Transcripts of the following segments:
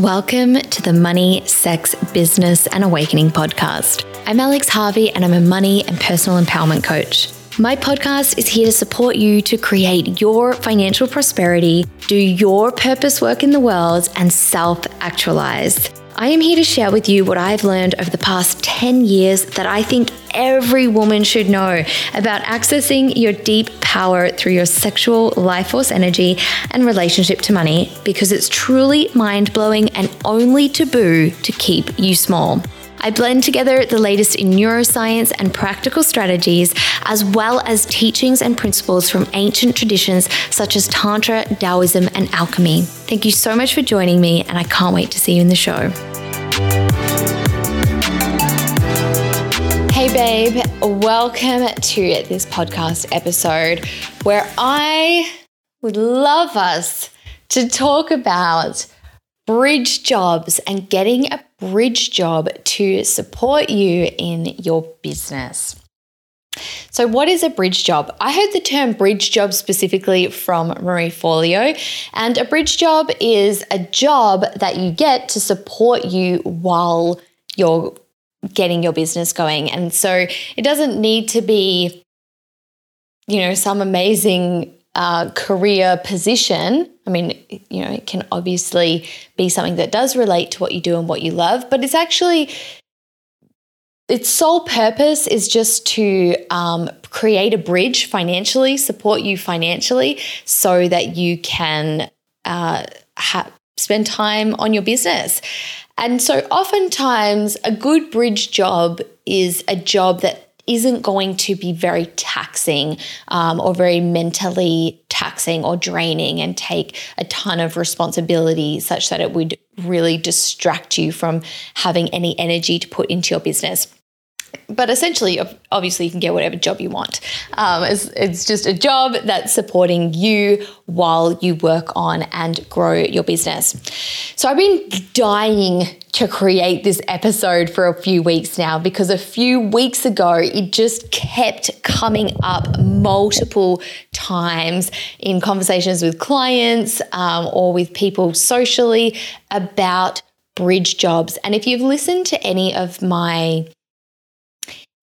Welcome to the Money, Sex, Business, and Awakening podcast. I'm Alex Harvey, and I'm a money and personal empowerment coach. My podcast is here to support you to create your financial prosperity, do your purpose work in the world, and self actualize. I am here to share with you what I've learned over the past 10 years that I think every woman should know about accessing your deep power through your sexual life force energy and relationship to money because it's truly mind blowing and only taboo to keep you small. I blend together the latest in neuroscience and practical strategies, as well as teachings and principles from ancient traditions such as Tantra, Taoism, and alchemy. Thank you so much for joining me, and I can't wait to see you in the show. Hey, babe, welcome to this podcast episode where I would love us to talk about bridge jobs and getting a bridge job to support you in your business. So, what is a bridge job? I heard the term bridge job specifically from Marie Forleo, and a bridge job is a job that you get to support you while you're getting your business going. And so, it doesn't need to be, you know, some amazing uh, career position. I mean, you know, it can obviously be something that does relate to what you do and what you love, but it's actually its sole purpose is just to um, create a bridge financially, support you financially, so that you can uh, ha- spend time on your business. And so, oftentimes, a good bridge job is a job that isn't going to be very taxing um, or very mentally taxing or draining and take a ton of responsibility such that it would really distract you from having any energy to put into your business but essentially, obviously, you can get whatever job you want. Um, it's, it's just a job that's supporting you while you work on and grow your business. So, I've been dying to create this episode for a few weeks now because a few weeks ago, it just kept coming up multiple times in conversations with clients um, or with people socially about bridge jobs. And if you've listened to any of my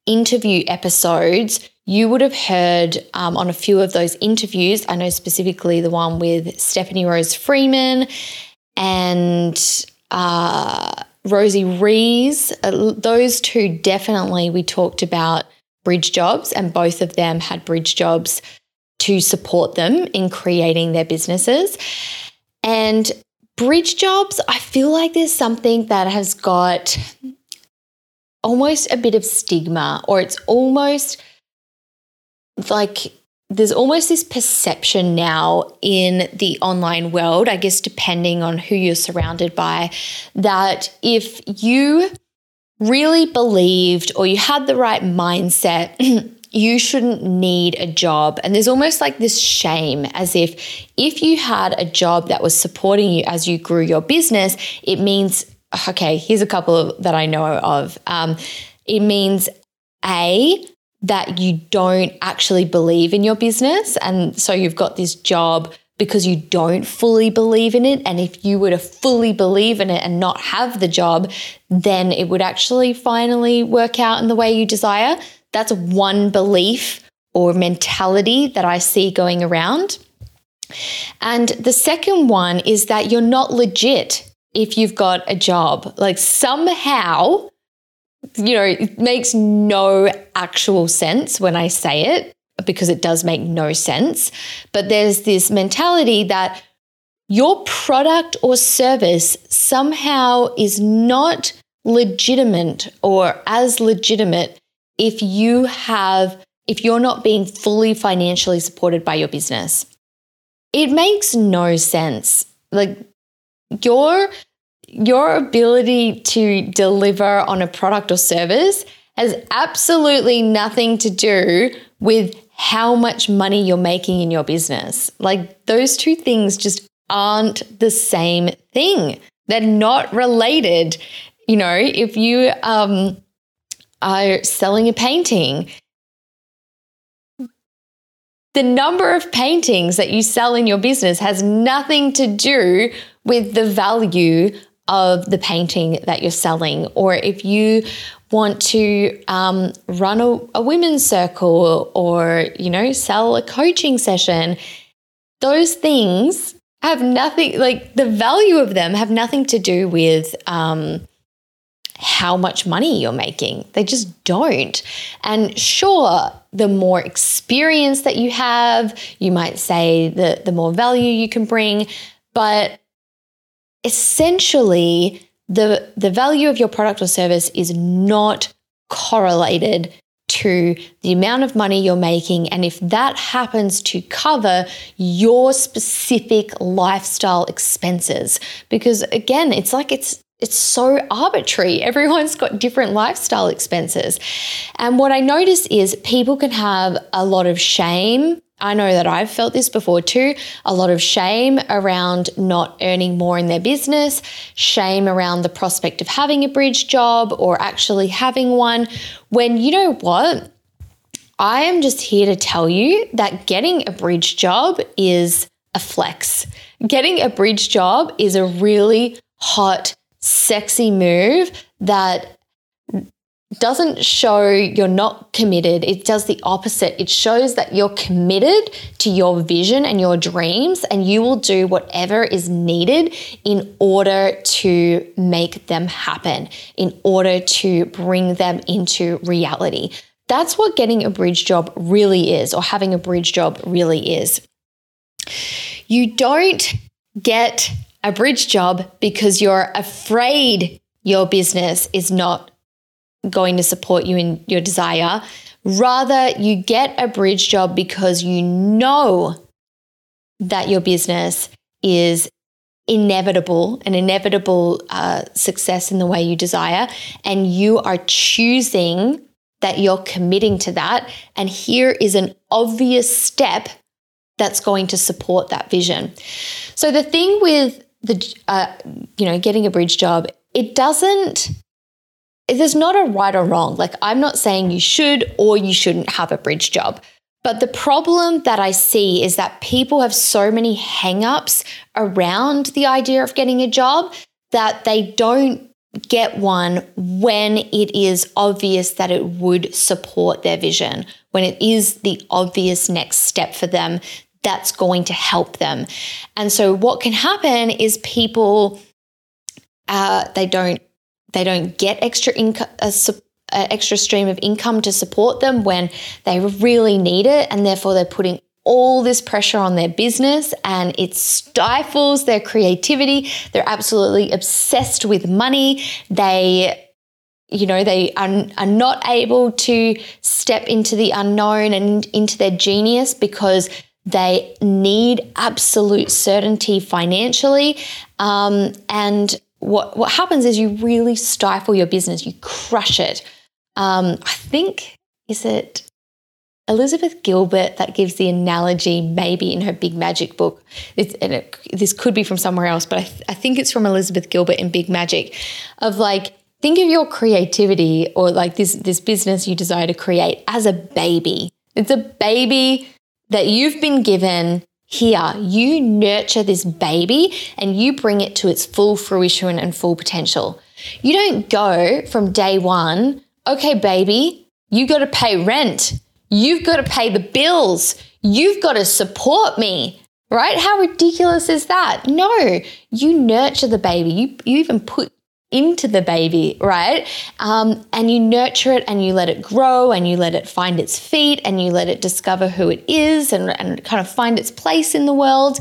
interview episodes, you would have heard um, on a few of those interviews. I know specifically the one with Stephanie Rose Freeman and uh, Rosie Rees. Uh, those two definitely we talked about bridge jobs, and both of them had bridge jobs to support them in creating their businesses. And bridge jobs, I feel like there's something that has got almost a bit of stigma, or it's almost like there's almost this perception now in the online world, I guess, depending on who you're surrounded by, that if you really believed or you had the right mindset, you shouldn't need a job. And there's almost like this shame as if if you had a job that was supporting you as you grew your business, it means okay, here's a couple that I know of. Um, it means A, that you don't actually believe in your business. And so you've got this job because you don't fully believe in it. And if you were to fully believe in it and not have the job, then it would actually finally work out in the way you desire. That's one belief or mentality that I see going around. And the second one is that you're not legit if you've got a job. Like somehow, you know, it makes no actual sense when I say it because it does make no sense. But there's this mentality that your product or service somehow is not legitimate or as legitimate if you have if you're not being fully financially supported by your business. It makes no sense. Like your your ability to deliver on a product or service has absolutely nothing to do with how much money you're making in your business. Like those two things just aren't the same thing. They're not related. You know, if you um, are selling a painting, the number of paintings that you sell in your business has nothing to do with the value of the painting that you're selling, or if you want to um, run a, a women's circle or, you know, sell a coaching session, those things have nothing, like the value of them have nothing to do with, um, how much money you're making. They just don't. And sure, the more experience that you have, you might say that the more value you can bring, but essentially the the value of your product or service is not correlated to the amount of money you're making and if that happens to cover your specific lifestyle expenses because again it's like it's it's so arbitrary. Everyone's got different lifestyle expenses. And what I notice is people can have a lot of shame. I know that I've felt this before too a lot of shame around not earning more in their business, shame around the prospect of having a bridge job or actually having one. When you know what? I am just here to tell you that getting a bridge job is a flex. Getting a bridge job is a really hot sexy move that doesn't show you're not committed. It does the opposite. It shows that you're committed to your vision and your dreams, and you will do whatever is needed in order to make them happen, in order to bring them into reality. That's what getting a bridge job really is, or having a bridge job really is. You don't get a bridge job because you're afraid your business is not going to support you in your desire. Rather, you get a bridge job because you know that your business is inevitable, an inevitable uh, success in the way you desire, and you are choosing that you're committing to that. And here is an obvious step that's going to support that vision. So, the thing with the uh, you know getting a bridge job it doesn't there's not a right or wrong like i'm not saying you should or you shouldn't have a bridge job but the problem that i see is that people have so many hangups around the idea of getting a job that they don't get one when it is obvious that it would support their vision, when it is the obvious next step for them that's going to help them. And so what can happen is people uh, they don't they don't get extra income a, a extra stream of income to support them when they really need it and therefore they're putting all this pressure on their business and it stifles their creativity. They're absolutely obsessed with money. They you know, they are, are not able to step into the unknown and into their genius because they need absolute certainty financially. Um, and what, what happens is you really stifle your business, you crush it. Um, I think, is it Elizabeth Gilbert that gives the analogy, maybe in her Big Magic book. It's, and it, this could be from somewhere else, but I, th- I think it's from Elizabeth Gilbert in Big Magic of like, think of your creativity or like this, this business you desire to create as a baby. It's a baby that you've been given here. You nurture this baby and you bring it to its full fruition and full potential. You don't go from day one, okay, baby, you got to pay rent. You've got to pay the bills. You've got to support me, right? How ridiculous is that? No, you nurture the baby. You, you even put into the baby, right? Um, and you nurture it and you let it grow and you let it find its feet and you let it discover who it is and, and kind of find its place in the world.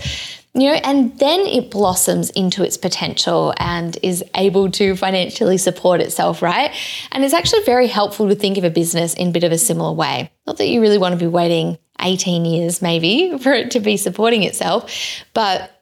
You know, and then it blossoms into its potential and is able to financially support itself, right? And it's actually very helpful to think of a business in a bit of a similar way. Not that you really want to be waiting 18 years maybe for it to be supporting itself, but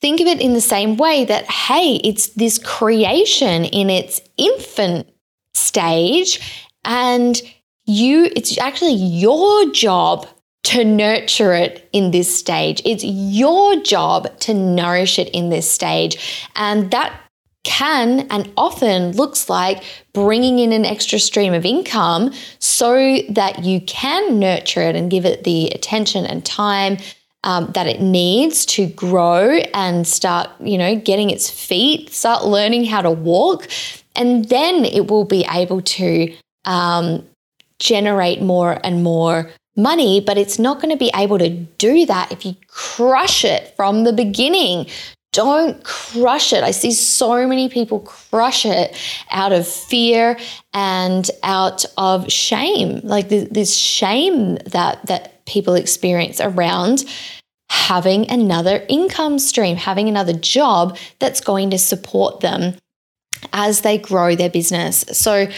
think of it in the same way that, hey, it's this creation in its infant stage, and you, it's actually your job to nurture it in this stage. It's your job to nourish it in this stage. And that can and often looks like bringing in an extra stream of income so that you can nurture it and give it the attention and time um, that it needs to grow and start, you know, getting its feet, start learning how to walk, and then it will be able to um, generate more and more money. But it's not going to be able to do that if you crush it from the beginning. Don't crush it. I see so many people crush it out of fear and out of shame. Like this shame that that people experience around having another income stream, having another job that's going to support them as they grow their business. So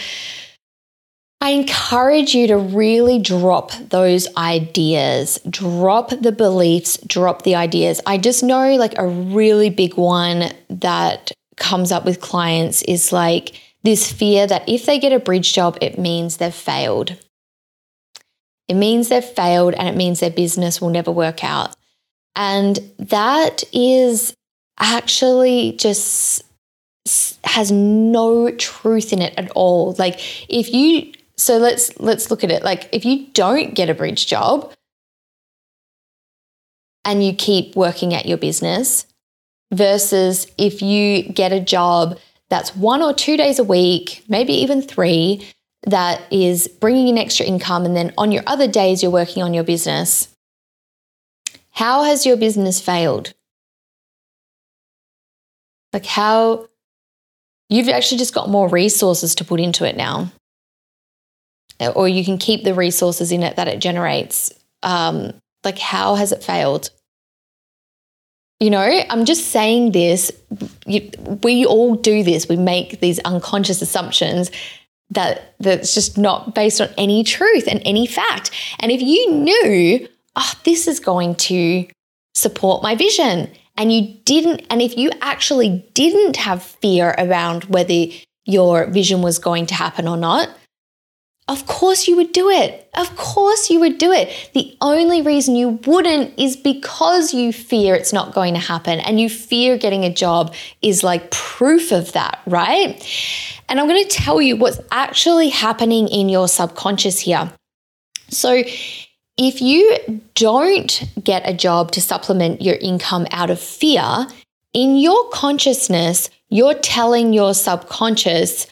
I encourage you to really drop those ideas, drop the beliefs, drop the ideas. I just know like a really big one that comes up with clients is like this fear that if they get a bridge job, it means they've failed. It means they've failed and it means their business will never work out. And that is actually just has no truth in it at all. Like if you so let's let's look at it. Like if you don't get a bridge job and you keep working at your business versus if you get a job that's one or two days a week, maybe even three, that is bringing in extra income, and then on your other days, you're working on your business. How has your business failed? Like, how you've actually just got more resources to put into it now or you can keep the resources in it that it generates. Um, like, how has it failed? You know, I'm just saying this. You, we all do this. We make these unconscious assumptions that that's just not based on any truth and any fact. And if you knew, oh, this is going to support my vision, and you didn't, and if you actually didn't have fear around whether your vision was going to happen or not, of course you would do it. Of course you would do it. The only reason you wouldn't is because you fear it's not going to happen and you fear getting a job is like proof of that, right? And I'm going to tell you what's actually happening in your subconscious here. So, if you don't get a job to supplement your income out of fear, in your consciousness, you're telling your subconscious,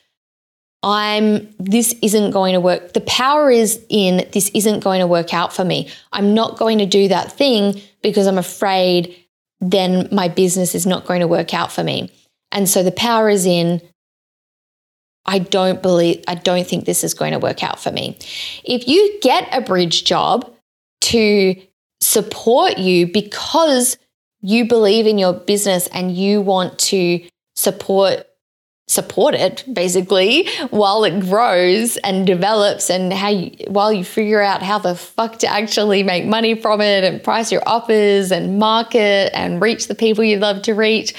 I'm, this isn't going to work. The power is in, this isn't going to work out for me. I'm not going to do that thing because I'm afraid then my business is not going to work out for me. And so the power is in, I don't believe, I don't think this is going to work out for me. If you get a bridge job to support you because you believe in your business and you want to support support it basically while it grows and develops and how you, while you figure out how the fuck to actually make money from it and price your offers and market and reach the people you love to reach.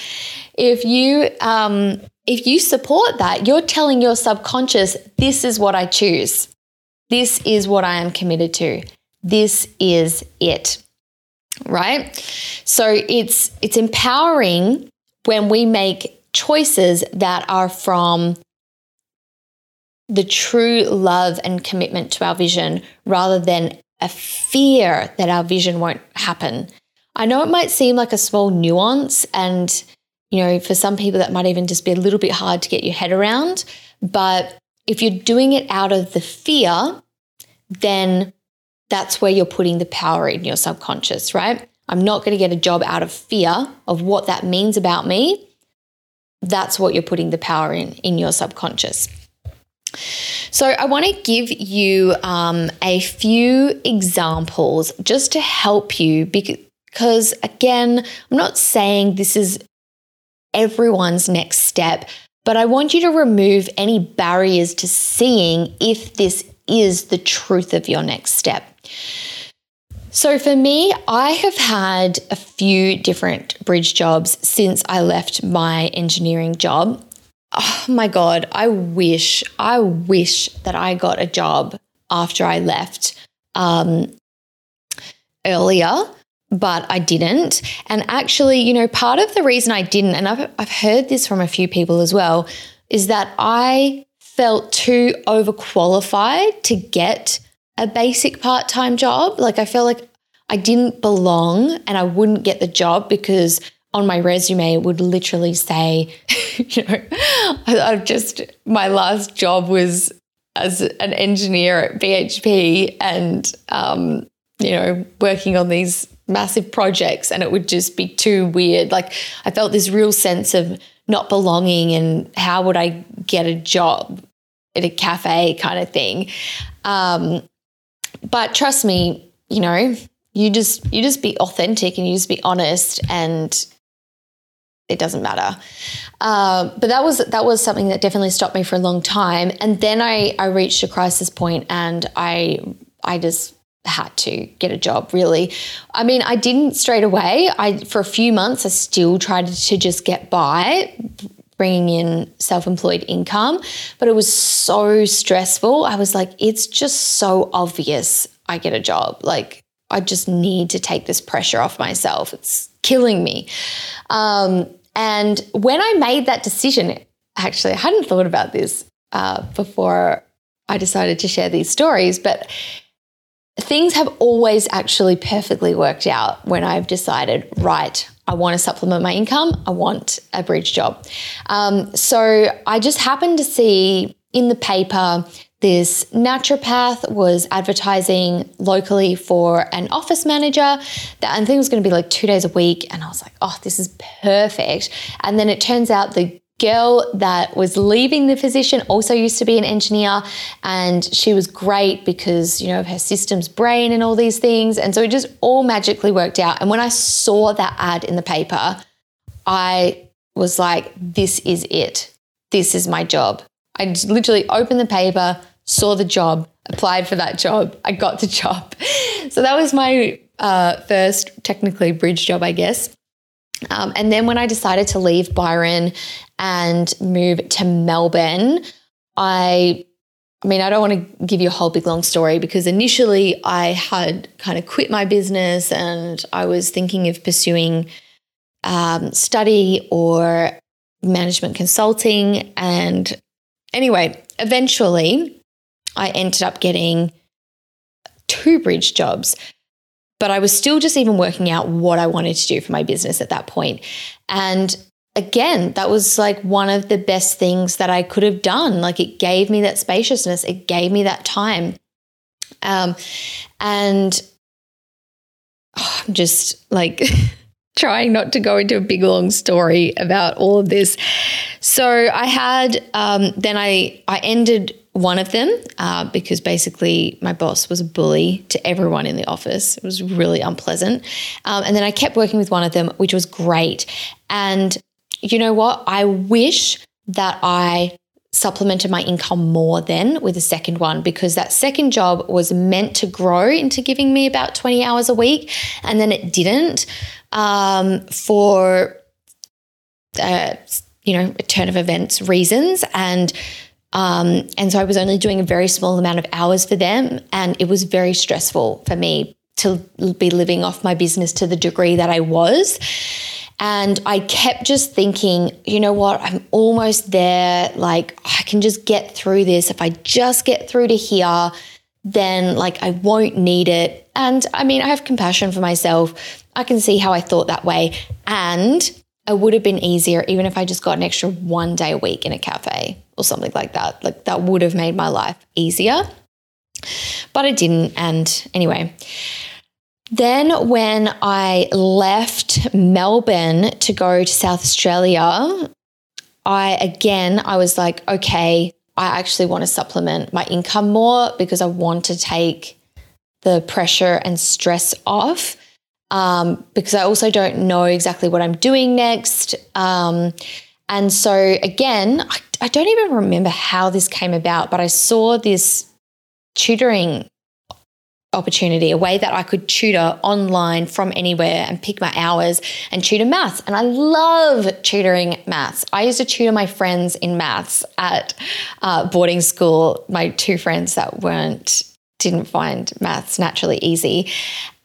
If you um, if you support that you're telling your subconscious this is what i choose. This is what i am committed to. This is it. Right? So it's it's empowering when we make choices that are from the true love and commitment to our vision rather than a fear that our vision won't happen. I know it might seem like a small nuance, and you know, for some people, that might even just be a little bit hard to get your head around. But if you're doing it out of the fear, then that's where you're putting the power in your subconscious, right? I'm not going to get a job out of fear of what that means about me that's what you're putting the power in in your subconscious. So, I want to give you um, a few examples just to help you because, again, I'm not saying this is everyone's next step, but I want you to remove any barriers to seeing if this is the truth of your next step. So for me, I have had a few different bridge jobs since I left my engineering job. Oh my God, I wish, I wish that I got a job after I left um, earlier, but I didn't. And actually, you know, part of the reason I didn't, and I've, I've heard this from a few people as well, is that I felt too overqualified to get a basic part time job. Like I feel like I didn't belong and I wouldn't get the job because on my resume it would literally say, you know, I've just, my last job was as an engineer at BHP and, um, you know, working on these massive projects and it would just be too weird. Like I felt this real sense of not belonging and how would I get a job at a cafe kind of thing. Um, but trust me, you know, you just you just be authentic and you just be honest and it doesn't matter. Uh, but that was that was something that definitely stopped me for a long time. And then I I reached a crisis point and I I just had to get a job really i mean i didn't straight away i for a few months i still tried to just get by bringing in self-employed income but it was so stressful. I was like it's just so obvious i get a job. Like i just need to take this pressure off myself. It's killing me. Um, and when i made that decision actually i hadn't thought about this uh, before i decided to share these stories but things have always actually perfectly worked out when I've decided, right, I want to supplement my income, I want a bridge job. Um, so I just happened to see in the paper this naturopath was advertising locally for an office manager that I think it was going to be like two days a week. And I was like, oh, this is perfect. And then it turns out the girl that was leaving the position also used to be an engineer and she was great because you know of her systems brain and all these things and so it just all magically worked out. And when i saw that ad in the paper i was like this is it. This is my job. I literally opened the paper saw the job applied for that job i got the job. So that was my uh, first technically bridge job i guess um, and then when I decided to leave Byron and move to Melbourne, I I mean, I don't want to give you a whole big long story because initially I had kind of quit my business and I was thinking of pursuing um, study or management consulting. And anyway, eventually I ended up getting two bridge jobs but I was still just even working out what I wanted to do for my business at that point. And again, that was like one of the best things that I could have done. Like it gave me that spaciousness, it gave me that time. Um, and oh, I'm just like trying not to go into a big long story about all of this. So I had um, then I I ended one of them uh, because basically my boss was a bully to everyone in the office. It was really unpleasant. Um, and then I kept working with one of them, which was great. And you know what? I wish that I supplemented my income more then with a second one because that second job was meant to grow into giving me about 20 hours a week. And then it didn't um, for, uh, you know, a turn of events reasons. And um, and so I was only doing a very small amount of hours for them. And it was very stressful for me to be living off my business to the degree that I was. And I kept just thinking, you know what, I'm almost there. Like, I can just get through this. If I just get through to here, then like I won't need it. And I mean, I have compassion for myself. I can see how I thought that way. And it would have been easier even if I just got an extra one day a week in a cafe or something like that. Like that would have made my life easier. But it didn't. And anyway, then when I left Melbourne to go to South Australia, I again, I was like, okay, I actually want to supplement my income more because I want to take the pressure and stress off. Um, because I also don't know exactly what I'm doing next. Um, and so, again, I, I don't even remember how this came about, but I saw this tutoring opportunity, a way that I could tutor online from anywhere and pick my hours and tutor maths. And I love tutoring maths. I used to tutor my friends in maths at uh, boarding school, my two friends that weren't didn't find maths naturally easy.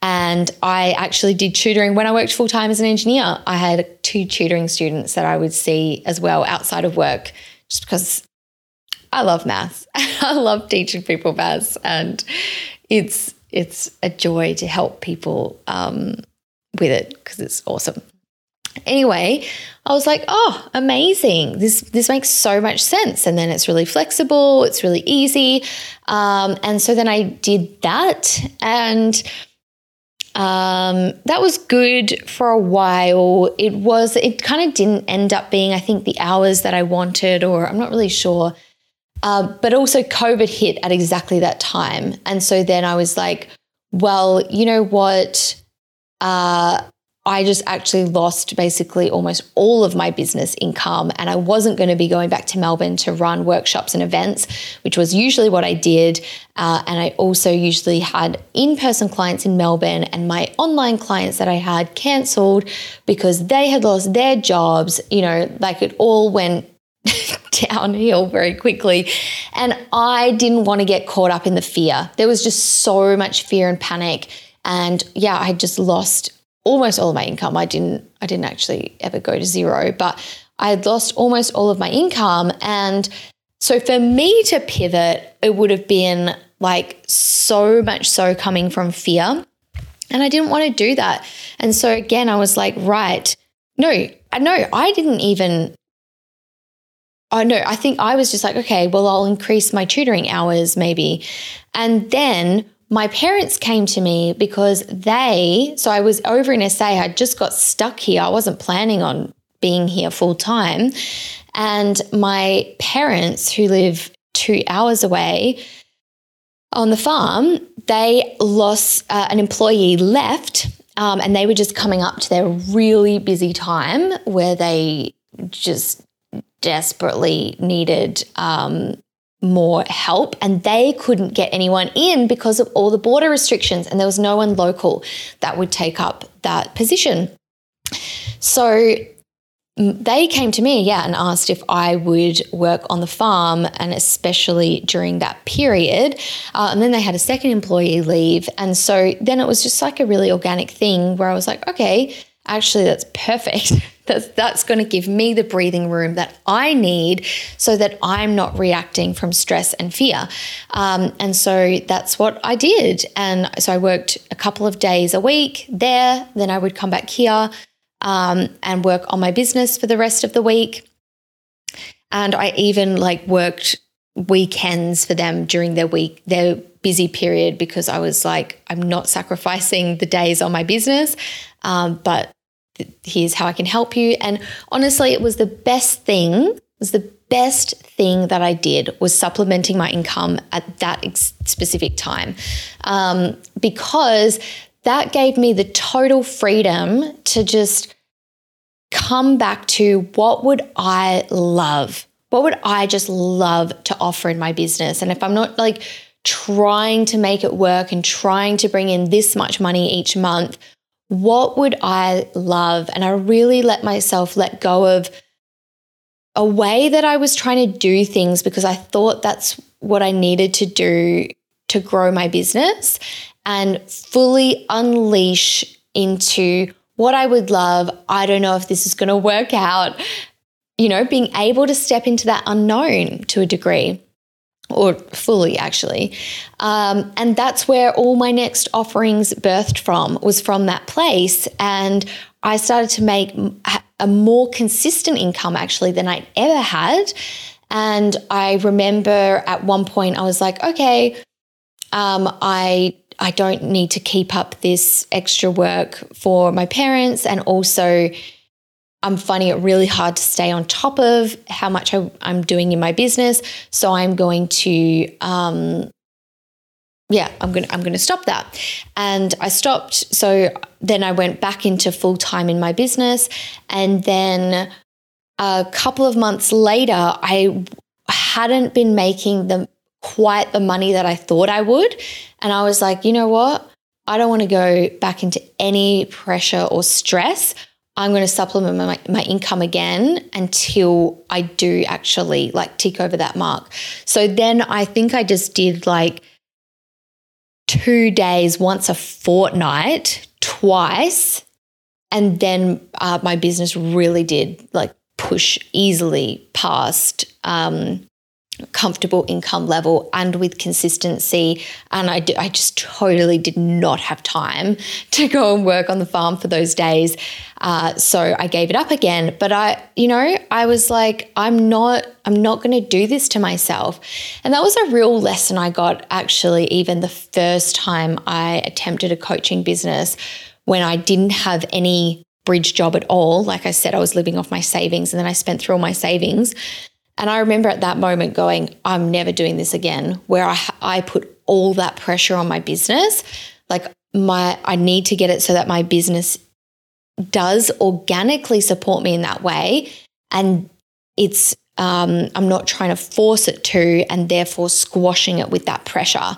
And I actually did tutoring when I worked full time as an engineer. I had two tutoring students that I would see as well outside of work, just because I love maths. I love teaching people maths. And it's it's a joy to help people um, with it because it's awesome. Anyway, I was like, oh, amazing. This this makes so much sense. And then it's really flexible, it's really easy. Um, and so then I did that and um, that was good for a while. It was, it kind of didn't end up being, I think, the hours that I wanted, or I'm not really sure. Uh, but also, COVID hit at exactly that time. And so then I was like, well, you know what? Uh, I just actually lost basically almost all of my business income. And I wasn't going to be going back to Melbourne to run workshops and events, which was usually what I did. Uh, and I also usually had in person clients in Melbourne, and my online clients that I had cancelled because they had lost their jobs. You know, like it all went downhill very quickly. And I didn't want to get caught up in the fear. There was just so much fear and panic. And yeah, I just lost almost all of my income. I didn't I didn't actually ever go to zero, but I had lost almost all of my income and so for me to pivot, it would have been like so much so coming from fear. And I didn't want to do that. And so again, I was like, right, no, I know I didn't even Oh no, I think I was just like, okay, well, I'll increase my tutoring hours maybe. And then my parents came to me because they, so I was over in SA, I just got stuck here. I wasn't planning on being here full time. And my parents, who live two hours away on the farm, they lost uh, an employee left. Um, and they were just coming up to their really busy time where they just desperately needed um, more help and they couldn't get anyone in because of all the border restrictions and there was no one local that would take up that position. So they came to me, yeah, and asked if I would work on the farm and especially during that period. Uh, and then they had a second employee leave. And so then it was just like a really organic thing where I was like, okay, actually, that's perfect. That's, that's going to give me the breathing room that I need so that I'm not reacting from stress and fear. Um, and so that's what I did. And so I worked a couple of days a week there. Then I would come back here um, and work on my business for the rest of the week. And I even like worked weekends for them during their week, their busy period, because I was like, I'm not sacrificing the days on my business, um, but here's how I can help you. And honestly, it was the best thing, was the best thing that I did was supplementing my income at that ex- specific time um, because that gave me the total freedom to just come back to what would I love? What would I just love to offer in my business? And if I'm not like trying to make it work and trying to bring in this much money each month, what would I love? And I really let myself let go of a way that I was trying to do things because I thought that's what I needed to do to grow my business and fully unleash into what I would love. I don't know if this is going to work out. You know, being able to step into that unknown to a degree or fully actually. Um, and that's where all my next offerings birthed from, was from that place. And I started to make a more consistent income actually than I'd ever had. And I remember at one point I was like, okay, um, I I don't need to keep up this extra work for my parents and also I'm finding it really hard to stay on top of how much I, am doing in my business. So I'm going to, um, yeah, I'm to, I'm to stop that. And I stopped. So then I went back into full time in my business. And then a couple of months later, I hadn't been making the quite the money that I thought I would. And I was like, you know what? I don't want to go back into any pressure or stress. I'm going to supplement my, my income again until I do actually like tick over that mark. So then I think I just did like two days, once a fortnight, twice. And then uh, my business really did like push easily past um, comfortable income level and with consistency. And I, I just totally did not have time to go and work on the farm for those days. Uh, so I gave it up again. But I, you know, I was like, I'm not, I'm not going to do this to myself. And that was a real lesson I got actually, even the first time I attempted a coaching business when I didn't have any bridge job at all. Like I said, I was living off my savings and then I spent through all my savings. And I remember at that moment going, I'm never doing this again, where I, I put all that pressure on my business. Like, my, I need to get it so that my business does organically support me in that way. And it's, um, I'm not trying to force it to, and therefore squashing it with that pressure.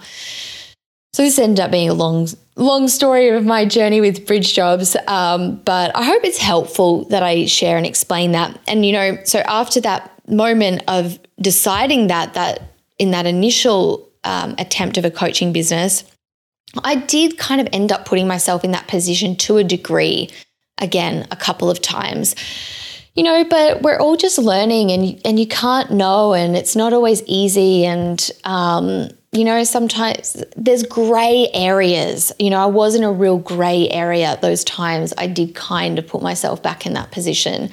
So this ended up being a long, long story of my journey with bridge jobs. Um, but I hope it's helpful that I share and explain that. And you know, so after that moment of deciding that that in that initial um, attempt of a coaching business, I did kind of end up putting myself in that position to a degree. Again, a couple of times. You know but we're all just learning and and you can't know and it's not always easy and um, you know sometimes there's gray areas. You know i was in a real gray area at those times. I did kind of put myself back in that position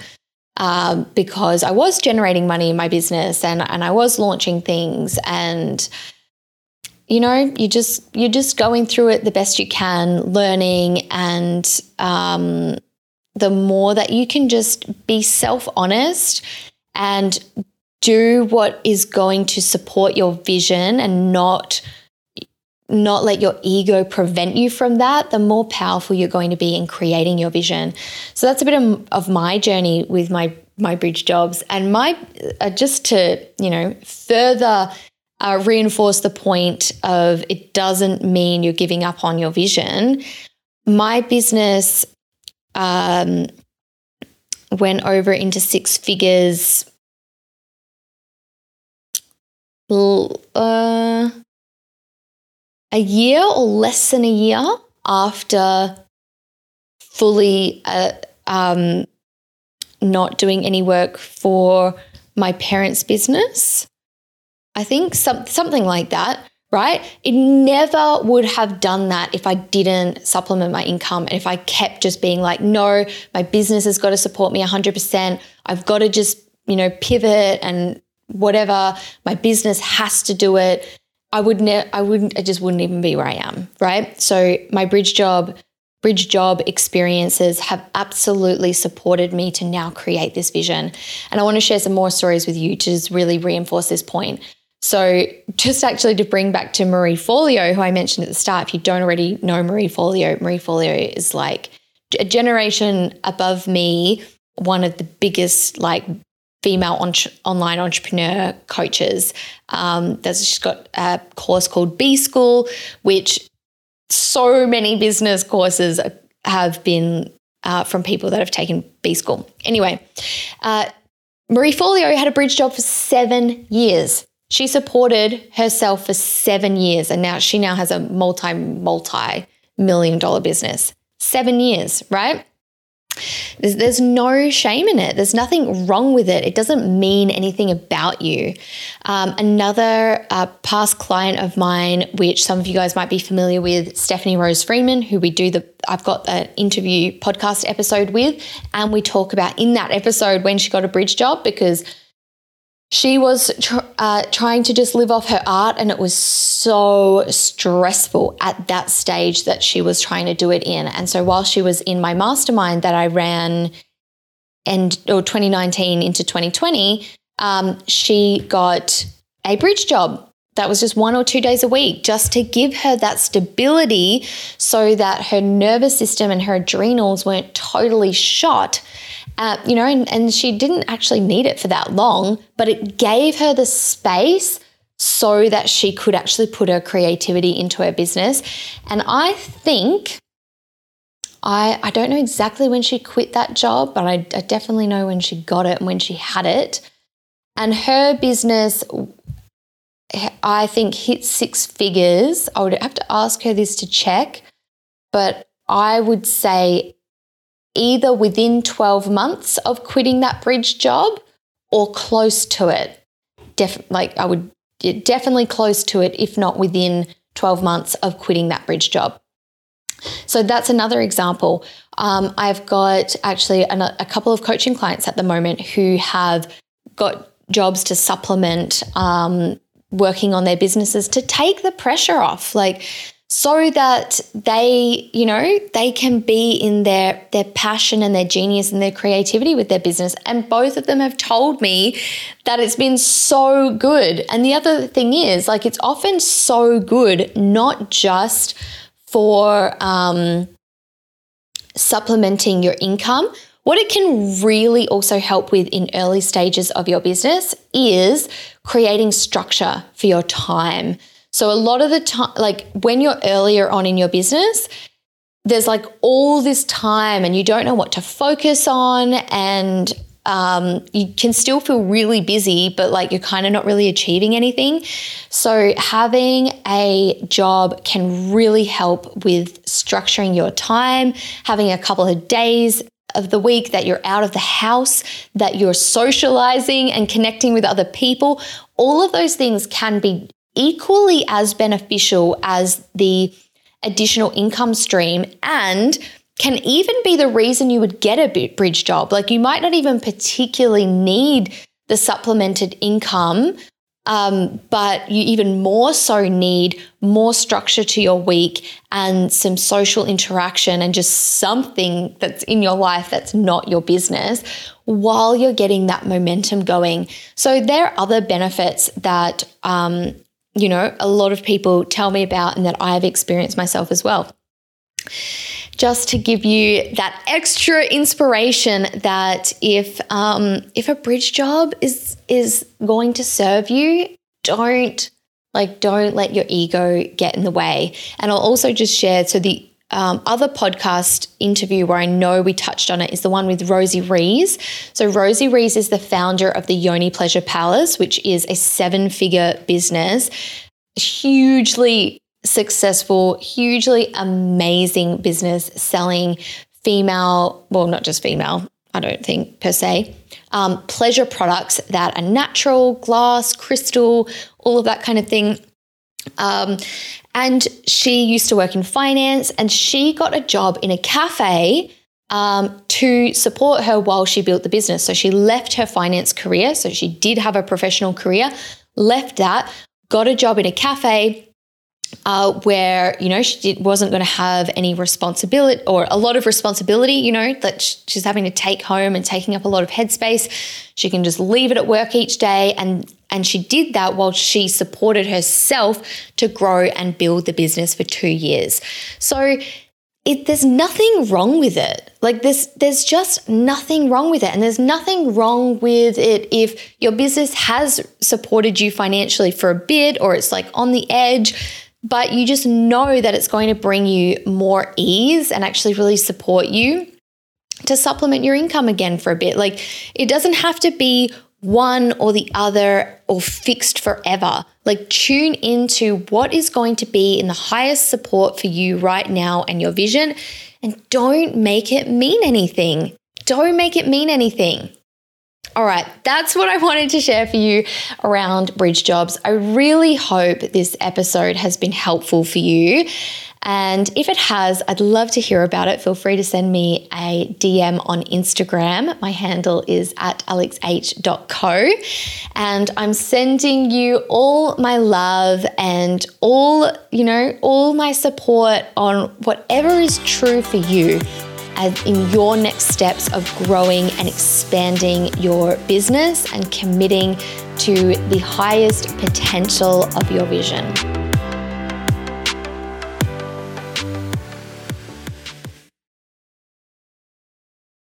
um, because I was generating money in my business and, and I was launching things and you know you just you're just going through it the best you can learning and um, the more that you can just be self-honest and do what is going to support your vision and not not let your ego prevent you from that, the more powerful you're going to be in creating your vision. So that's a bit of, of my journey with my my bridge jobs, and my uh, just to you know further uh, reinforce the point of it doesn't mean you're giving up on your vision. My business um, went over into six figures. Uh, a year or less than a year after fully uh, um, not doing any work for my parents' business. I think some, something like that, right? It never would have done that if I didn't supplement my income and if I kept just being like, no, my business has got to support me 100%. I've got to just, you know, pivot and whatever. My business has to do it. I would ne- I wouldn't I just wouldn't even be where I am, right? So my bridge job bridge job experiences have absolutely supported me to now create this vision. And I want to share some more stories with you to just really reinforce this point. So, just actually to bring back to Marie Forleo, who I mentioned at the start, if you don't already know Marie Forleo, Marie Forleo is like a generation above me, one of the biggest like female on- online entrepreneur coaches. Um, there's, she's got a course called B School, which so many business courses have been uh, from people that have taken B School. Anyway, uh, Marie Forleo had a bridge job for seven years. She supported herself for seven years, and now she now has a multi multi million dollar business. Seven years, right? There's, there's no shame in it. There's nothing wrong with it. It doesn't mean anything about you. Um, another uh, past client of mine, which some of you guys might be familiar with, Stephanie Rose Freeman, who we do the I've got an interview podcast episode with, and we talk about in that episode when she got a bridge job because she was tr- uh, trying to just live off her art, and it was so stressful at that stage that she was trying to do it in. And so, while she was in my mastermind that I ran, and or 2019 into 2020, um, she got a bridge job that was just one or two days a week just to give her that stability so that her nervous system and her adrenals weren't totally shot uh, you know, and, and she didn't actually need it for that long, but it gave her the space so that she could actually put her creativity into her business. And I think I I don't know exactly when she quit that job, but I, I definitely know when she got it and when she had it. And her business I think hit six figures. I would have to ask her this to check, but I would say either within 12 months of quitting that bridge job or close to it. def- like I would definitely close to it, if not within 12 months of quitting that bridge job. So that's another example. Um, I've got actually a, a couple of coaching clients at the moment who have got jobs to supplement um, working on their businesses to take the pressure off. Like, so that they, you know, they can be in their their passion and their genius and their creativity with their business. And both of them have told me that it's been so good. And the other thing is, like, it's often so good, not just for um, supplementing your income. What it can really also help with in early stages of your business is creating structure for your time. So, a lot of the time, like when you're earlier on in your business, there's like all this time and you don't know what to focus on and um, you can still feel really busy, but like you're kind of not really achieving anything. So, having a job can really help with structuring your time, having a couple of days of the week that you're out of the house, that you're socializing and connecting with other people. All of those things can be equally as beneficial as the additional income stream and can even be the reason you would get a bridge job. Like you might not even particularly need the supplemented income, um, but you even more so need more structure to your week and some social interaction and just something that's in your life that's not your business while you're getting that momentum going. So there are other benefits that um, you know, a lot of people tell me about and that I've experienced myself as well. Just to give you that extra inspiration that if um, if a bridge job is is going to serve you, don't like don't let your ego get in the way. And I'll also just share so the um, other podcast interview where I know we touched on it is the one with Rosie Rees. So, Rosie Rees is the founder of the Yoni Pleasure Palace, which is a seven figure business, hugely successful, hugely amazing business selling female, well, not just female, I don't think per se, um, pleasure products that are natural, glass, crystal, all of that kind of thing. Um, and she used to work in finance and she got a job in a cafe um, to support her while she built the business. So she left her finance career. So she did have a professional career, left that, got a job in a cafe, uh, where you know she did, wasn't going to have any responsibility or a lot of responsibility you know that she's having to take home and taking up a lot of headspace she can just leave it at work each day and and she did that while she supported herself to grow and build the business for two years so it, there's nothing wrong with it. Like there's there's just nothing wrong with it. And there's nothing wrong with it if your business has supported you financially for a bit or it's like on the edge but you just know that it's going to bring you more ease and actually really support you to supplement your income again for a bit. Like it doesn't have to be one or the other or fixed forever. Like tune into what is going to be in the highest support for you right now and your vision and don't make it mean anything. Don't make it mean anything. All right, that's what I wanted to share for you around bridge jobs. I really hope this episode has been helpful for you. And if it has, I'd love to hear about it. Feel free to send me a DM on Instagram. My handle is at alexh.co. And I'm sending you all my love and all, you know, all my support on whatever is true for you in your next steps of growing and expanding your business and committing to the highest potential of your vision.